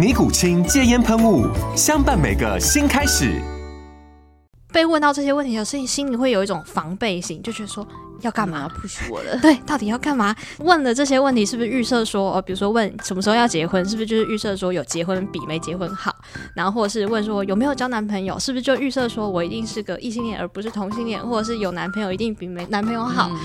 尼古清戒烟喷雾，相伴每个新开始。被问到这些问题，的时候心里会有一种防备心，就觉得说要干嘛？不许我了。对，到底要干嘛？问了这些问题，是不是预设说，哦，比如说问什么时候要结婚，是不是就是预设说有结婚比没结婚好？然后或者是问说有没有交男朋友，是不是就预设说我一定是个异性恋而不是同性恋，或者是有男朋友一定比没男朋友好？嗯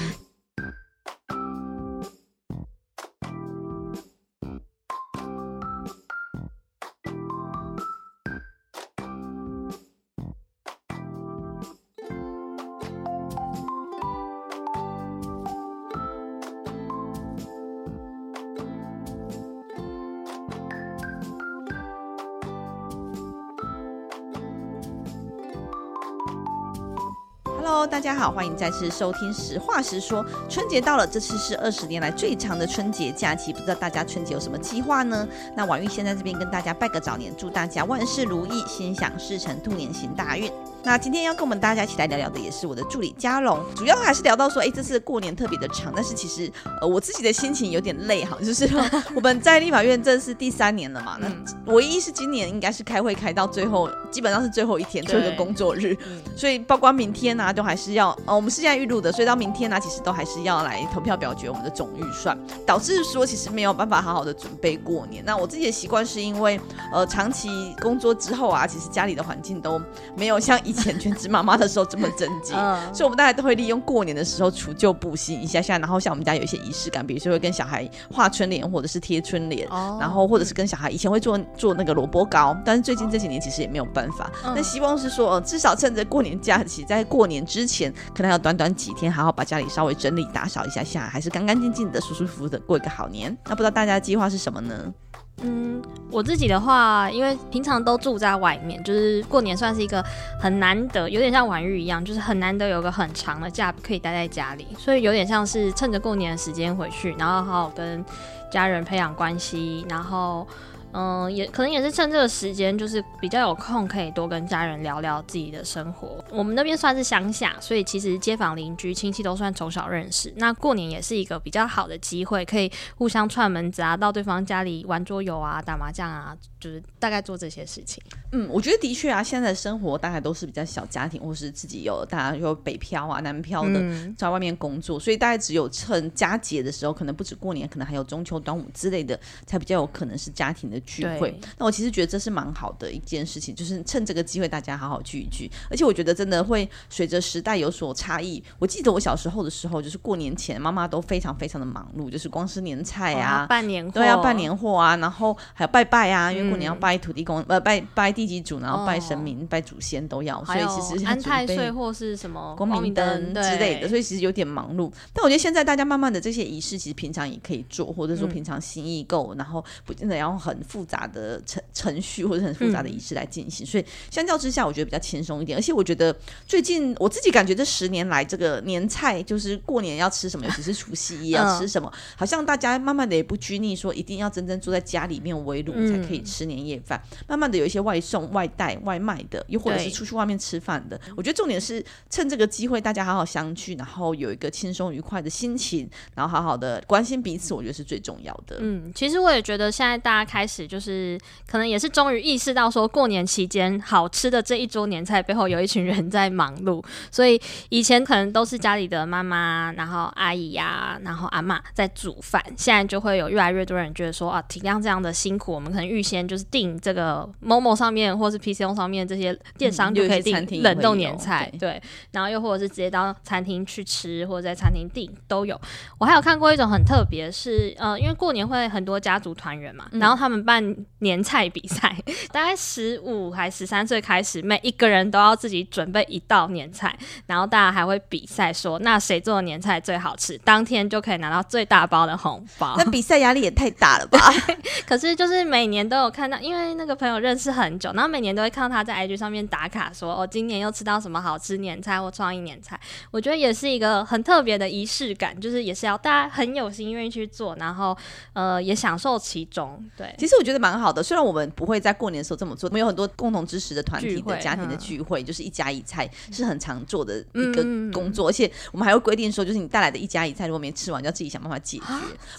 Hello，大家好，欢迎再次收听《实话实说》。春节到了，这次是二十年来最长的春节假期，不知道大家春节有什么计划呢？那婉玉先在这边跟大家拜个早年，祝大家万事如意，心想事成，兔年行大运。那今天要跟我们大家一起来聊聊的，也是我的助理嘉龙，主要还是聊到说，哎，这次过年特别的长，但是其实，呃，我自己的心情有点累哈，就是 我们在立法院这是第三年了嘛，那唯一是今年应该是开会开到最后，基本上是最后一天，最后一个工作日，所以包括明天啊，都还是要，呃，我们是现在预录的，所以到明天呢，其实都还是要来投票表决我们的总预算，导致说其实没有办法好好的准备过年。那我自己的习惯是因为，呃，长期工作之后啊，其实家里的环境都没有像以前全职妈妈的时候这么整洁，嗯、所以我们大家都会利用过年的时候除旧布新一下下，然后像我们家有一些仪式感，比如说会跟小孩画春联或者是贴春联，哦、然后或者是跟小孩以前会做做那个萝卜糕，但是最近这几年其实也没有办法。那、嗯、希望是说，至少趁着过年假期，在过年之前，可能还有短短几天，好好把家里稍微整理打扫一下下，还是干干净净的、舒舒服服的过一个好年。那不知道大家的计划是什么呢？嗯，我自己的话，因为平常都住在外面，就是过年算是一个很难得，有点像婉玉一样，就是很难得有个很长的假可以待在家里，所以有点像是趁着过年的时间回去，然后好好跟家人培养关系，然后。嗯，也可能也是趁这个时间，就是比较有空，可以多跟家人聊聊自己的生活。我们那边算是乡下，所以其实街坊邻居亲戚都算从小认识。那过年也是一个比较好的机会，可以互相串门子啊，到对方家里玩桌游啊，打麻将啊，就是大概做这些事情。嗯，我觉得的确啊，现在的生活大概都是比较小家庭，或是自己有大家有北漂啊、南漂的在外面工作，嗯、所以大概只有趁佳节的时候，可能不止过年，可能还有中秋、端午之类的，才比较有可能是家庭的。聚会，那我其实觉得这是蛮好的一件事情，就是趁这个机会大家好好聚一聚。而且我觉得真的会随着时代有所差异。我记得我小时候的时候，就是过年前妈妈都非常非常的忙碌，就是光是年菜啊，办年货都要办年货啊，然后还有拜拜啊，因为过年要拜土地公，呃，拜拜地基主，然后拜神明、拜祖先都要，所以其实安太岁或是什么光明灯之类的，所以其实有点忙碌。但我觉得现在大家慢慢的这些仪式，其实平常也可以做，或者说平常心意够，然后不见得要很。复杂的程程序或者很复杂的仪式来进行，嗯、所以相较之下，我觉得比较轻松一点。而且我觉得最近我自己感觉这十年来，这个年菜就是过年要吃什么，尤其是除夕夜要吃什么，嗯、好像大家慢慢的也不拘泥说一定要真正坐在家里面围炉才可以吃年夜饭。嗯、慢慢的有一些外送、外带、外卖的，又或者是出去外面吃饭的。我觉得重点是趁这个机会，大家好好相聚，然后有一个轻松愉快的心情，然后好好的关心彼此，我觉得是最重要的。嗯，其实我也觉得现在大家开始。就是可能也是终于意识到说，过年期间好吃的这一桌年菜背后有一群人在忙碌，所以以前可能都是家里的妈妈，然后阿姨呀、啊，然后阿妈在煮饭，现在就会有越来越多人觉得说啊，体谅这样的辛苦，我们可能预先就是订这个 Momo 上面或是 PChome 上面这些电商就可以订冷冻年菜，嗯、对，然后又或者是直接到餐厅去吃，或者在餐厅订都有。我还有看过一种很特别是，呃，因为过年会很多家族团圆嘛，然后他们办年菜比赛，嗯、大概十五还十三岁开始，每一个人都要自己准备一道年菜，然后大家还会比赛说，那谁做的年菜最好吃，当天就可以拿到最大包的红包。那比赛压力也太大了吧？可是就是每年都有看到，因为那个朋友认识很久，然后每年都会看到他在 IG 上面打卡说，哦，今年又吃到什么好吃年菜或创意年菜，我觉得也是一个很特别的仪式感，就是也是要大家很有心愿意去做，然后呃也享受其中。对，其实我觉得蛮好的。虽然我们不会在过年的时候这么做，我们有很多共同支持的团体的家庭的聚会，就是一家一菜是很常做的一个工作，嗯、而且我们还会规定说，就是你带来的一家一菜如果没吃完，就要自己想办法解决，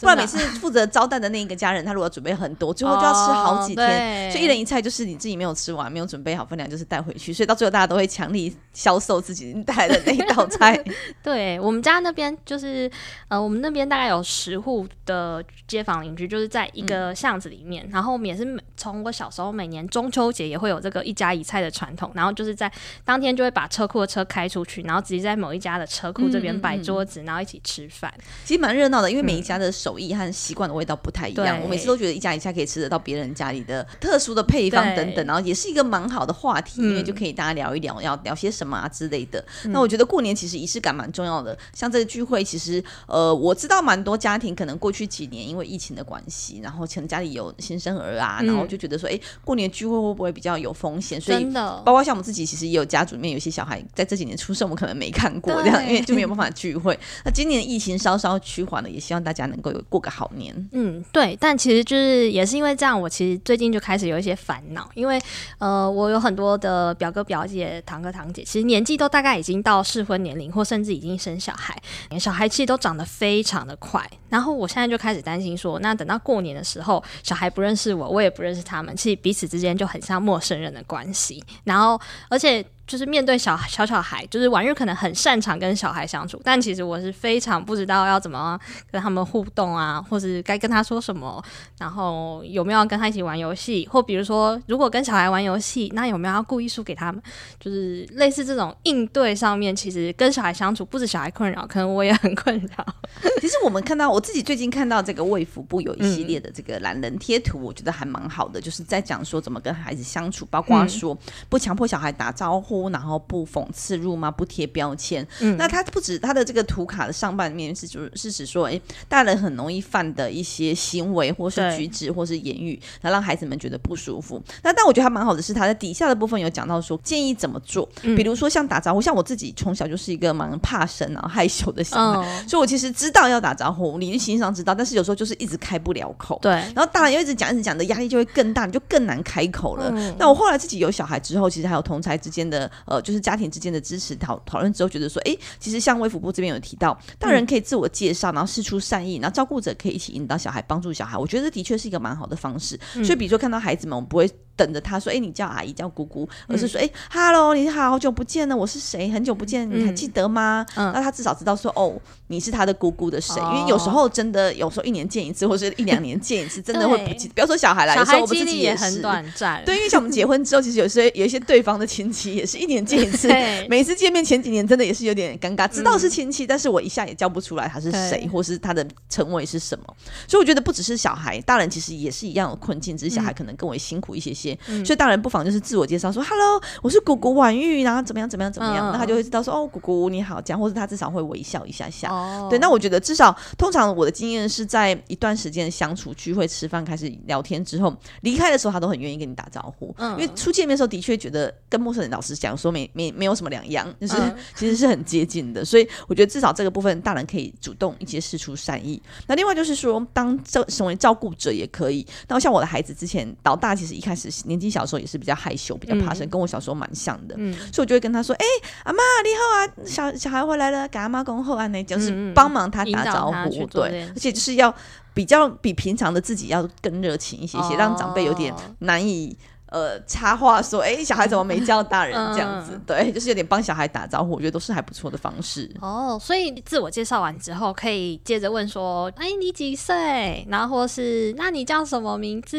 不然每次负责招待的那一个家人，他如果准备很多，最后就要吃好几天，所以一人一菜就是你自己没有吃完，没有准备好分量，就是带回去，所以到最后大家都会强力销售自己带的那一道菜。对，我们家那边就是呃，我们那边大概有十户的街坊邻居，就是在一个巷子里面，嗯、然后我们也是从我小时候每年中秋节也会有这个一家一菜的传统，然后就是在当天就会把车库的车开出去，然后直接在某一家的车库这边摆桌子，嗯嗯嗯，然后一起吃饭，其实蛮热闹的，因为每一家的手艺和习惯的味道不太一样，嗯、我每次都觉得一家一菜可以吃得到别人家里的特殊的配方等等，然后也是一个蛮好的话题，因为就可以大家聊一聊要聊些什么啊之类的。嗯、那我觉得过年其实仪式感蛮重要的，像这个聚会，其实呃我知道蛮多家庭可能过去几年因为疫情的关系，然后可能家里有新生儿啊，然后就觉得说，哎、欸，过年聚会会不会比较有风险？所以包括像我们自己，其实也有家族里面有些小孩在这几年出生，我们可能没看过这样，因为就没有办法聚会。那今年疫情稍稍趋缓了，也希望大家能够有过个好年。嗯，对，但其实就是也是因为这样，我其实最近就开始有一些烦恼，因为呃，我有很多的表哥表姐、堂哥堂姐，其实年纪都大概已经到适婚年龄，或甚至已经生小孩，小孩其实都长得非常的快。然后我现在就开始担心说，那等到过年的时候，小孩不认识我，我也不认识他们，其实彼此之间就很像陌生人的关系。然后，而且。就是面对小小小孩，就是婉玉可能很擅长跟小孩相处，但其实我是非常不知道要怎么跟他们互动啊，或是该跟他说什么，然后有没有要跟他一起玩游戏，或比如说如果跟小孩玩游戏，那有没有要故意输给他们？就是类似这种应对上面，其实跟小孩相处不止小孩困扰，可能我也很困扰。其实我们看到我自己最近看到这个卫福部有一系列的这个懒人贴图，我觉得还蛮好的，就是在讲说怎么跟孩子相处，包括说不强迫小孩打招呼。然后不讽刺辱骂，不贴标签。嗯，那他不止他的这个图卡的上半面是就是指说，哎，大人很容易犯的一些行为，或是举止，或是言语，然后让孩子们觉得不舒服。那但我觉得他蛮好的是，他在底下的部分有讲到说建议怎么做，比如说像打招呼，像我自己从小就是一个蛮怕生然后害羞的小孩，哦、所以我其实知道要打招呼，理性上知道，但是有时候就是一直开不了口。对，然后大人又一直讲一直讲的压力就会更大，你就更难开口了。嗯、那我后来自己有小孩之后，其实还有同才之间的呃。就是家庭之间的支持讨讨论之后，觉得说，哎、欸，其实像微福部这边有提到，大人可以自我介绍，然后事出善意，然后照顾者可以一起引导小孩，帮助小孩。我觉得这的确是一个蛮好的方式。所以，比如说看到孩子们，我们不会。等着他说：“哎、欸，你叫阿姨，叫姑姑，而是说：哎、欸、哈喽，你好，好久不见了，我是谁？很久不见，你还记得吗？嗯、那他至少知道说：哦，你是他的姑姑的谁？哦、因为有时候真的，有时候一年见一次，或是一两年见一次，真的会不记得。不要说小孩来，有时候我们自己也是很短暂。对，因为像我们结婚之后，其实有些有一些对方的亲戚也是一年见一次，对每次见面前几年真的也是有点尴尬，知道是亲戚，嗯、但是我一下也叫不出来他是谁，或是他的称谓是什么。所以我觉得不只是小孩，大人其实也是一样的困境，只是小孩可能更为辛苦一些些。嗯、所以大人。不妨就是自我介绍说：“Hello，我是姑姑婉玉，然后怎么样怎么样怎么样，那、嗯、他就会知道说：哦，姑姑你好，这样，或者他至少会微笑一下下。哦、对，那我觉得至少通常我的经验是在一段时间相处、聚会、吃饭、开始聊天之后，离开的时候他都很愿意跟你打招呼。嗯，因为初见面的时候的确觉得跟陌生人老实讲说没没没有什么两样，就是、嗯、其实是很接近的。所以我觉得至少这个部分大人可以主动一些释出善意。那另外就是说，当照成为照顾者也可以。那像我的孩子之前老大其实一开始年纪小的时候也是比较害羞、比较怕生，嗯、跟我小时候蛮像的。嗯、所以我就会跟他说：“哎、欸，阿妈你好啊，小小孩回来了，给阿妈恭候啊，那就是帮忙他打招呼，对，而且就是要。”比较比平常的自己要更热情一些些，让长辈有点难以。呃，插话说，哎、欸，小孩怎么没叫大人 这样子？嗯、对，就是有点帮小孩打招呼，我觉得都是还不错的方式。哦，所以自我介绍完之后，可以接着问说，哎、欸，你几岁？然后或是，那你叫什么名字？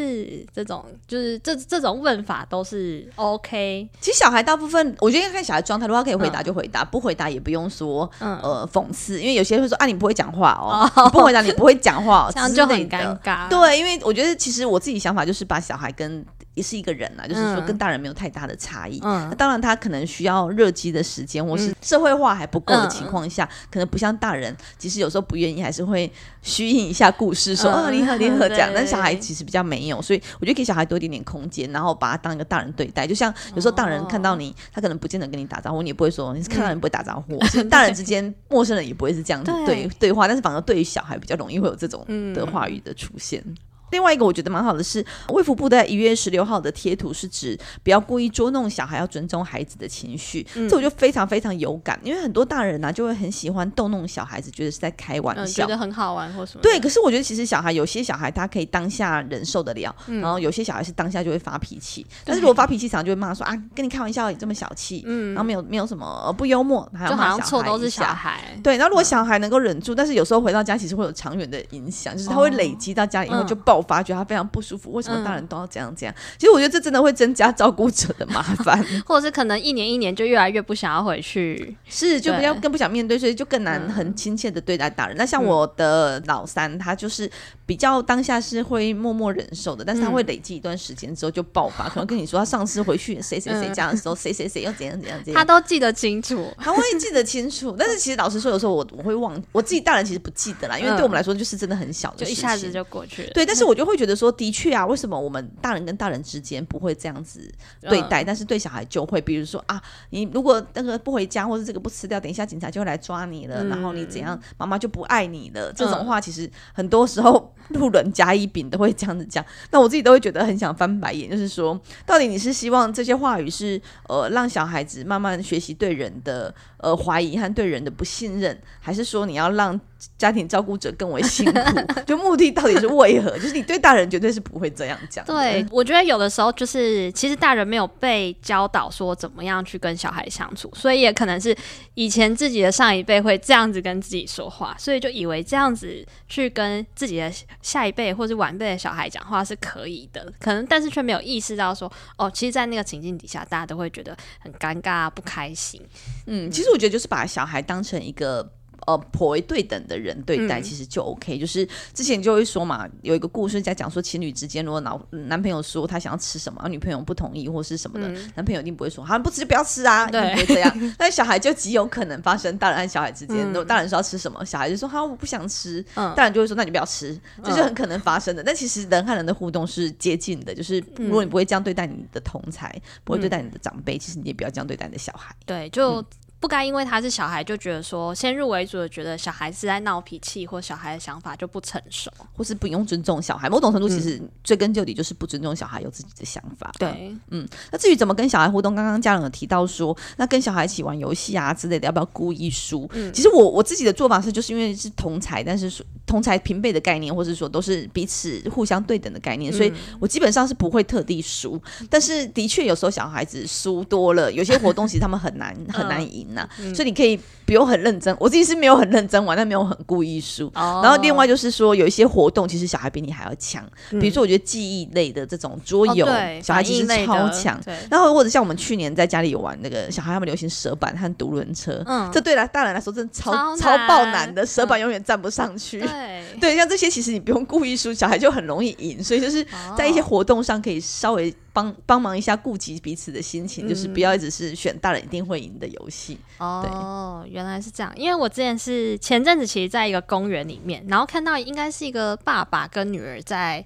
这种就是这这种问法都是 OK。其实小孩大部分，我觉得要看小孩状态，如果他可以回答就回答，嗯、不回答也不用说，嗯呃，讽刺，因为有些人会说，啊，你不会讲话哦，哦不回答你不会讲话，这样就很尴尬。对，因为我觉得其实我自己想法就是把小孩跟也是一个人啊，就是说跟大人没有太大的差异。嗯，那当然他可能需要热机的时间，或是社会化还不够的情况下，可能不像大人，即使有时候不愿意，还是会虚应一下故事，说啊，你好，你好 这样。但小孩其实比较没有，所以我觉得给小孩多一点点空间，然后把他当一个大人对待。就像有时候大人看到你，他可能不见得跟你打招呼，你也不会说你是看到人不会打招呼。大人之间，陌生人也不会是这样子对对话，但是反而对于小孩比较容易会有这种的话语的出现。另外一个我觉得蛮好的是，卫福部在一月十六号的贴图是指不要故意捉弄小孩，要尊重孩子的情绪。嗯、这我就非常非常有感，因为很多大人呢、啊、就会很喜欢逗弄小孩子，觉得是在开玩笑，嗯、觉得很好玩或什么。对，可是我觉得其实小孩有些小孩他可以当下忍受得了，嗯、然后有些小孩是当下就会发脾气。嗯、但是如果发脾气，常常就会骂说啊，跟你开玩笑，你这么小气，嗯，然后没有没有什么不幽默，还有骂小孩，就好像错都是小孩。对，然后如果小孩能够忍住，嗯、但是有时候回到家其实会有长远的影响，就是他会累积到家里以后就爆发，觉得他非常。不舒服，为什么大人都要这样这样？嗯、其实我觉得这真的会增加照顾者的麻烦，或者是可能一年一年就越来越不想要回去，是就比较更不想面对，所以就更难很亲切的对待大人。嗯、那像我的老三，他就是比较当下是会默默忍受的，但是他会累积一段时间之后就爆发，嗯、可能跟你说他上次回去谁谁谁家的时候，谁谁谁又怎样怎样怎样，他都记得清楚，他会记得清楚。但是其实老实说，有时候我我会忘，我自己大人其实不记得啦，因为对我们来说就是真的很小的事情，就一下子就过去了。对，但是我就会觉得说，的确啊，为什么？我们大人跟大人之间不会这样子对待，嗯、但是对小孩就会，比如说啊，你如果那个不回家，或者这个不吃掉，等一下警察就会来抓你了，嗯、然后你怎样，妈妈就不爱你了。这种话其实很多时候路人甲乙丙都会这样子讲，那我自己都会觉得很想翻白眼，就是说，到底你是希望这些话语是呃让小孩子慢慢学习对人的呃怀疑和对人的不信任，还是说你要让家庭照顾者更为辛苦？就目的到底是为何？就是你对大人绝对是不会这样讲。对，我觉得有的时候就是，其实大人没有被教导说怎么样去跟小孩相处，所以也可能是以前自己的上一辈会这样子跟自己说话，所以就以为这样子去跟自己的下一辈或是晚辈的小孩讲话是可以的，可能但是却没有意识到说，哦，其实，在那个情境底下，大家都会觉得很尴尬、不开心。嗯，其实我觉得就是把小孩当成一个。呃，颇为对等的人对待，其实就 OK。嗯、就是之前就会说嘛，有一个故事在讲说，情侣之间如果老男朋友说他想要吃什么，而女朋友不同意或是什么的，嗯、男朋友一定不会说，好像不吃就不要吃啊，对，不会这样。但小孩就极有可能发生大人和小孩之间，如果、嗯、大人说要吃什么，小孩就说好，我不想吃，嗯、大人就会说那你不要吃，这就很可能发生的。嗯、但其实人和人的互动是接近的，就是如果你不会这样对待你的同才，不会对待你的长辈，其实你也不要这样对待你的小孩。对，就。嗯不该因为他是小孩就觉得说先入为主的觉得小孩是在闹脾气，或小孩的想法就不成熟，或是不用尊重小孩。某种程度其实追根究底就是不尊重小孩有自己的想法。对，嗯。那至于怎么跟小孩互动，刚刚家长有提到说，那跟小孩一起玩游戏啊之类的，要不要故意输？嗯，其实我我自己的做法是，就是因为是同才，但是同才平辈的概念，或者说都是彼此互相对等的概念，所以我基本上是不会特地输。但是的确有时候小孩子输多了，有些活动其实他们很难很难赢。嗯、所以你可以不用很认真，我自己是没有很认真玩，但没有很故意输。哦、然后另外就是说，有一些活动其实小孩比你还要强，嗯、比如说我觉得记忆类的这种桌游，哦、小孩其实超强。然后或者像我们去年在家里有玩那个小孩他们流行蛇板和独轮车，嗯，这对来大人来说真的超超，超爆难的，蛇板永远站不上去。嗯、对，对，像这些其实你不用故意输，小孩就很容易赢。所以就是在一些活动上可以稍微。帮帮忙一下，顾及彼此的心情，嗯、就是不要一直是选大人一定会赢的游戏。哦，原来是这样。因为我之前是前阵子其实在一个公园里面，然后看到应该是一个爸爸跟女儿在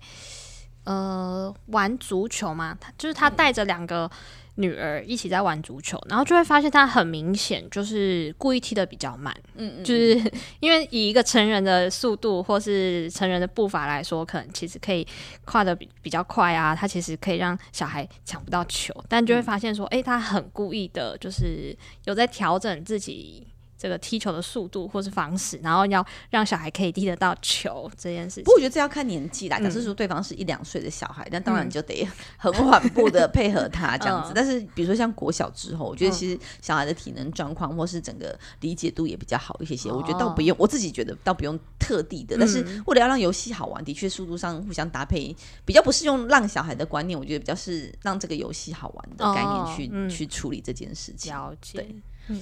呃玩足球嘛，他就是他带着两个女儿一起在玩足球，然后就会发现她很明显就是故意踢的比较慢，嗯嗯，就是因为以一个成人的速度或是成人的步伐来说，可能其实可以跨的比比较快啊，他其实可以让小孩抢不到球，但就会发现说，哎、嗯欸，他很故意的，就是有在调整自己。这个踢球的速度或是方式，然后要让小孩可以踢得到球这件事情。不过我觉得这要看年纪啦。假设说对方是一两岁的小孩，那、嗯、当然你就得很缓步的配合他这样子。嗯、但是比如说像国小之后，我觉得其实小孩的体能状况或是整个理解度也比较好一些些。嗯、我觉得倒不用，我自己觉得倒不用特地的。但是为了要让游戏好玩，的确速度上互相搭配，比较不是用让小孩的观念，我觉得比较是让这个游戏好玩的概念去、嗯、去处理这件事情。了解。对。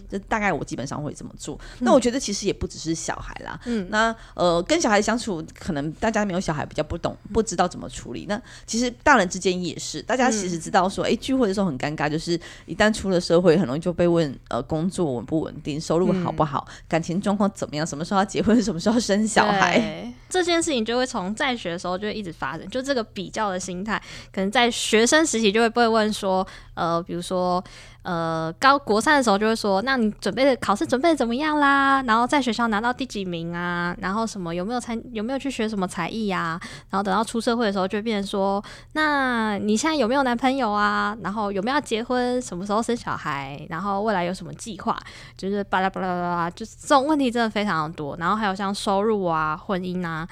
这大概我基本上会这么做。那我觉得其实也不只是小孩啦。嗯，那呃，跟小孩相处，可能大家没有小孩比较不懂，不知道怎么处理。那其实大人之间也是，大家其实知道说，哎、嗯，聚会的时候很尴尬，就是一旦出了社会，很容易就被问，呃，工作稳不稳定，收入好不好，嗯、感情状况怎么样，什么时候要结婚，什么时候生小孩，这件事情就会从在学的时候就会一直发生。就这个比较的心态，可能在学生时期就会被问说，呃，比如说。呃，高国三的时候就会说，那你准备的考试准备的怎么样啦？然后在学校拿到第几名啊？然后什么有没有参有没有去学什么才艺呀？然后等到出社会的时候，就变成说，那你现在有没有男朋友啊？然后有没有要结婚？什么时候生小孩？然后未来有什么计划？就是巴拉巴拉巴拉，就是这种问题真的非常的多。然后还有像收入啊、婚姻啊、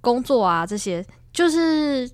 工作啊这些，就是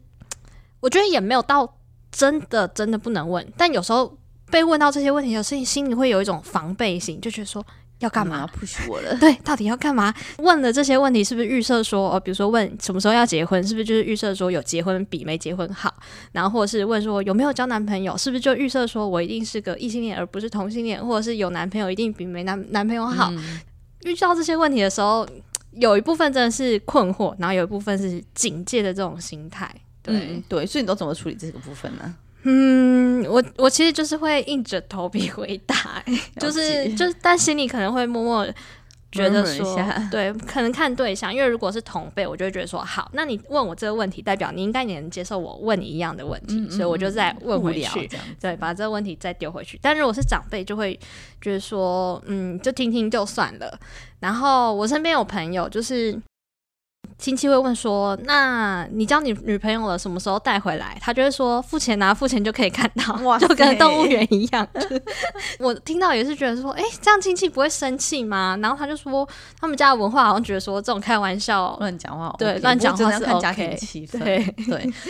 我觉得也没有到真的真的不能问，但有时候。被问到这些问题的时候，心里会有一种防备心，就觉得说要干嘛不许我了？对，到底要干嘛？问了这些问题，是不是预设说，哦，比如说问什么时候要结婚，是不是就是预设说有结婚比没结婚好？然后或者是问说有没有交男朋友，是不是就预设说我一定是个异性恋而不是同性恋，或者是有男朋友一定比没男男朋友好？嗯、遇到这些问题的时候，有一部分真的是困惑，然后有一部分是警戒的这种心态。对、嗯、对，所以你都怎么处理这个部分呢？嗯，我我其实就是会硬着头皮回答，就是就是，但心里可能会默默觉得说，对，可能看对象，因为如果是同辈，我就会觉得说，好，那你问我这个问题，代表你应该也能接受我问你一样的问题，嗯嗯，所以我就再问回去，对，把这个问题再丢回去。但如果是长辈，就会觉得说，嗯，就听听就算了。然后我身边有朋友就是。亲戚会问说：“那你交你女朋友了，什么时候带回来？”他就会说：“付钱拿，付钱就可以看到，哇，就跟动物园一样。”我听到也是觉得说：“哎、欸，这样亲戚不会生气吗？”然后他就说：“他们家的文化好像觉得说这种开玩笑、乱讲话，对，乱讲话是看家庭气氛。对”。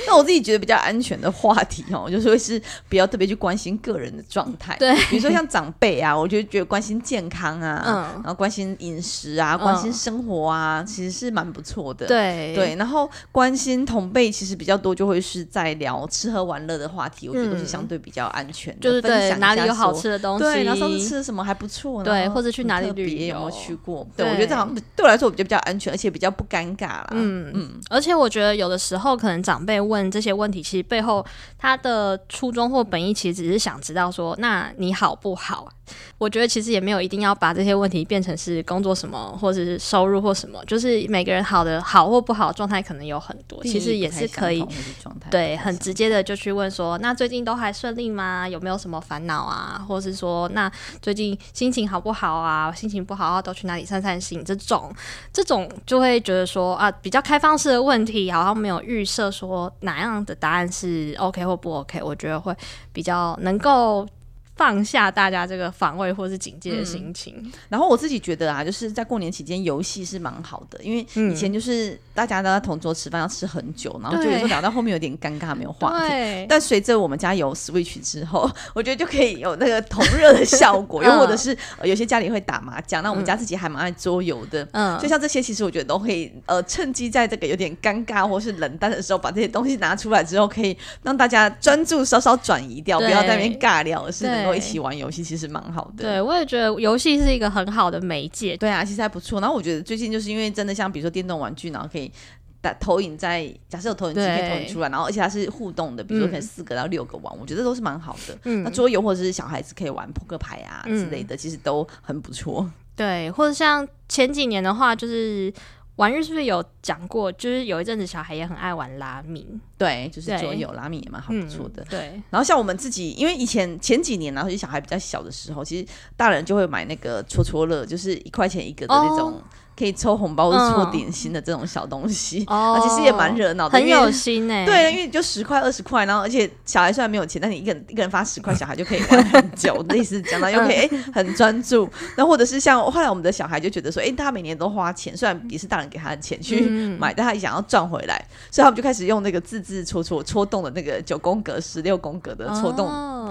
那我自己觉得比较安全的话题哦，就是会是比较特别去关心个人的状态。对，比如说像长辈啊，我就觉得关心健康啊，嗯，然后关心饮食啊，关心生活啊，嗯、其实是蛮不错的。对对，然后关心同辈其实比较多，就会是在聊吃喝玩乐的话题，嗯、我觉得都是相对比较安全的。就是对哪里有好吃的东西，对，然后上次吃的什么还不错，对，或者去哪里旅游，有没有去过？对，对我觉得这样对我来说我觉得比较安全，而且比较不尴尬啦。嗯嗯，而且我觉得有的时候可能长辈问这些问题，其实背后他的初衷或本意其实只是想知道说，那你好不好？我觉得其实也没有一定要把这些问题变成是工作什么，或者是收入或什么，就是每个人好的好或不好状态可能有很多，其实也是可以对很直接的就去问说，那最近都还顺利吗？有没有什么烦恼啊？或者是说，那最近心情好不好啊？心情不好啊，都去哪里散散心？这种这种就会觉得说啊，比较开放式的问题，好像没有预设说哪样的答案是 OK 或不 OK，我觉得会比较能够。放下大家这个防卫或是警戒的心情，嗯，然后我自己觉得啊，就是在过年期间游戏是蛮好的，因为以前就是大家都在同桌吃饭要吃很久，然后就有时候聊到后面有点尴尬，没有话题。但随着我们家有 Switch 之后，我觉得就可以有那个同热的效果。又或者是有些家里会打麻将，那我们家自己还蛮爱桌游的，嗯，就像这些，其实我觉得都可以呃趁机在这个有点尴尬或是冷淡的时候，把这些东西拿出来之后，可以让大家专注稍稍转移掉，不要在那边尬聊，是能够。一起玩游戏其实蛮好的，对，我也觉得游戏是一个很好的媒介，对啊，其实还不错。然后我觉得最近就是因为真的像比如说电动玩具，然后可以打投影在，假设有投影机可以投影出来，然后而且它是互动的，比如说可能四个到六个玩，嗯、我觉得都是蛮好的。嗯，那桌游或者是小孩子可以玩扑克牌啊之类的，嗯、其实都很不错。对，或者像前几年的话，就是。婉日是不是有讲过？就是有一阵子小孩也很爱玩拉米，对，就是桌游拉米也蛮好不错的。嗯、对，然后像我们自己，因为以前前几年，然后小孩比较小的时候，其实大人就会买那个戳戳乐，就是一块钱一个的那种。哦可以抽红包或者抽点心的这种小东西，啊、嗯，其实也蛮热闹的，很有心哎、欸。对，因为就十块二十块，然后而且小孩虽然没有钱，但你一个人 一个人发十块，小孩就可以玩很久，类似这样的，又可以、欸、很专注。那或者是像后来我们的小孩就觉得说，哎、欸，他每年都花钱，虽然也是大人给他的钱去买，嗯、但他也想要赚回来，所以他们就开始用那个自制戳戳戳动的那个九宫格、十六宫格的戳动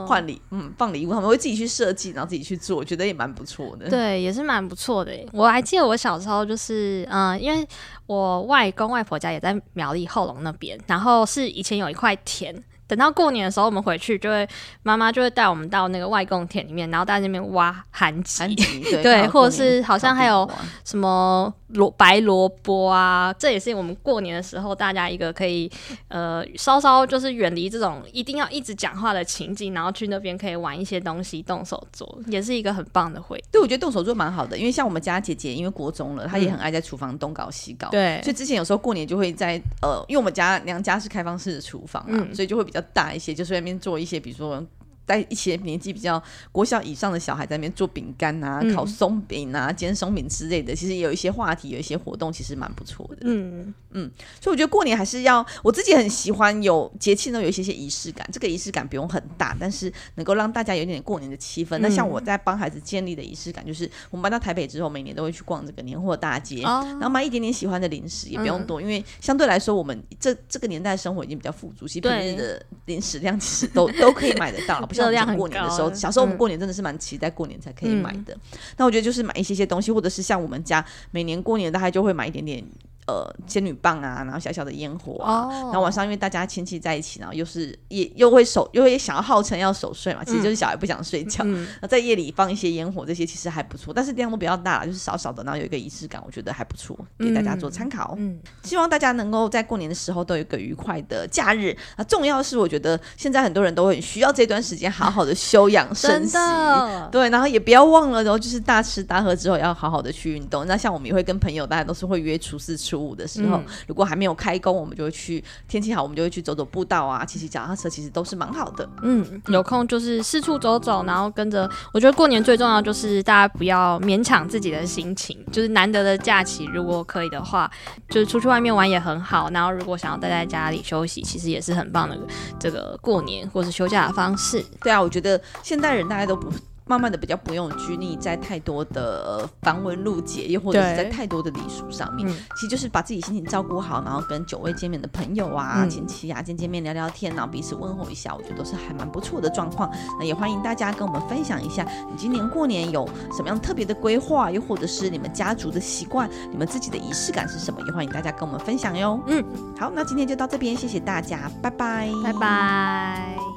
换礼，嗯，放礼物，他们会自己去设计，然后自己去做，我觉得也蛮不错的。对，也是蛮不错的。我还记得我小时候就是。嗯，因为我外公外婆家也在苗栗后龙那边，然后是以前有一块田。等到过年的时候，我们回去就会妈妈就会带我们到那个外公田里面，然后在那边挖寒橘，对，对或者是好像还有什么萝白萝卜啊，这也是我们过年的时候大家一个可以呃稍稍就是远离这种一定要一直讲话的情景，然后去那边可以玩一些东西，动手做，也是一个很棒的会。对，我觉得动手做蛮好的，因为像我们家姐姐，因为国中了，她也很爱在厨房东搞西搞，对、嗯，所以之前有时候过年就会在呃，因为我们家娘家是开放式的厨房啊，嗯、所以就会比较。大一些，就是外面做一些，比如说。在一些年纪比较国小以上的小孩在那边做饼干啊、嗯、烤松饼啊、煎松饼之类的，其实有一些话题，有一些活动，其实蛮不错的。嗯嗯，所以我觉得过年还是要，我自己很喜欢有节气呢，有一些些仪式感。这个仪式感不用很大，但是能够让大家有一点点过年的气氛。嗯、那像我在帮孩子建立的仪式感，就是我们搬到台北之后，每年都会去逛这个年货大街，哦、然后买一点点喜欢的零食，也不用多，嗯、因为相对来说，我们这这个年代的生活已经比较富足，其实平日的零食量其实都都可以买得到，不像过年的时候，小时候我们过年真的是蛮期待过年才可以买的。嗯、那我觉得就是买一些些东西，或者是像我们家每年过年大概就会买一点点。呃，仙女棒啊，然后小小的烟火啊，oh. 然后晚上因为大家亲戚在一起，然后又是也又会守，又会想要号称要守岁嘛，其实就是小孩不想睡觉，嗯、那在夜里放一些烟火，这些其实还不错，但是量都比较大，就是少少的，然后有一个仪式感，我觉得还不错，给大家做参考。嗯，希望大家能够在过年的时候都有一个愉快的假日。啊，重要是，我觉得现在很多人都很需要这段时间好好的休养生息，对，然后也不要忘了，然后就是大吃大喝之后要好好的去运动。那像我们也会跟朋友，大家都是会约初四初五的时候，嗯、如果还没有开工，我们就会去天气好，我们就会去走走步道啊，骑骑脚踏车，其实都是蛮好的。嗯，有空就是四处走走，然后跟着。我觉得过年最重要就是大家不要勉强自己的心情，就是难得的假期，如果可以的话，就是出去外面玩也很好。然后如果想要待在家里休息，其实也是很棒的这个过年或是休假的方式。对啊，我觉得现代人大家都不。慢慢的比较不用拘泥在太多的繁文缛节，又或者是在太多的礼俗上面，嗯、其实就是把自己心情照顾好，然后跟久未见面的朋友啊、亲戚啊见见面、聊聊天，然后彼此问候一下，我觉得都是还蛮不错的状况。那也欢迎大家跟我们分享一下，你今年过年有什么样特别的规划，又或者是你们家族的习惯，你们自己的仪式感是什么？也欢迎大家跟我们分享哟。嗯，好，那今天就到这边，谢谢大家，拜拜，拜拜。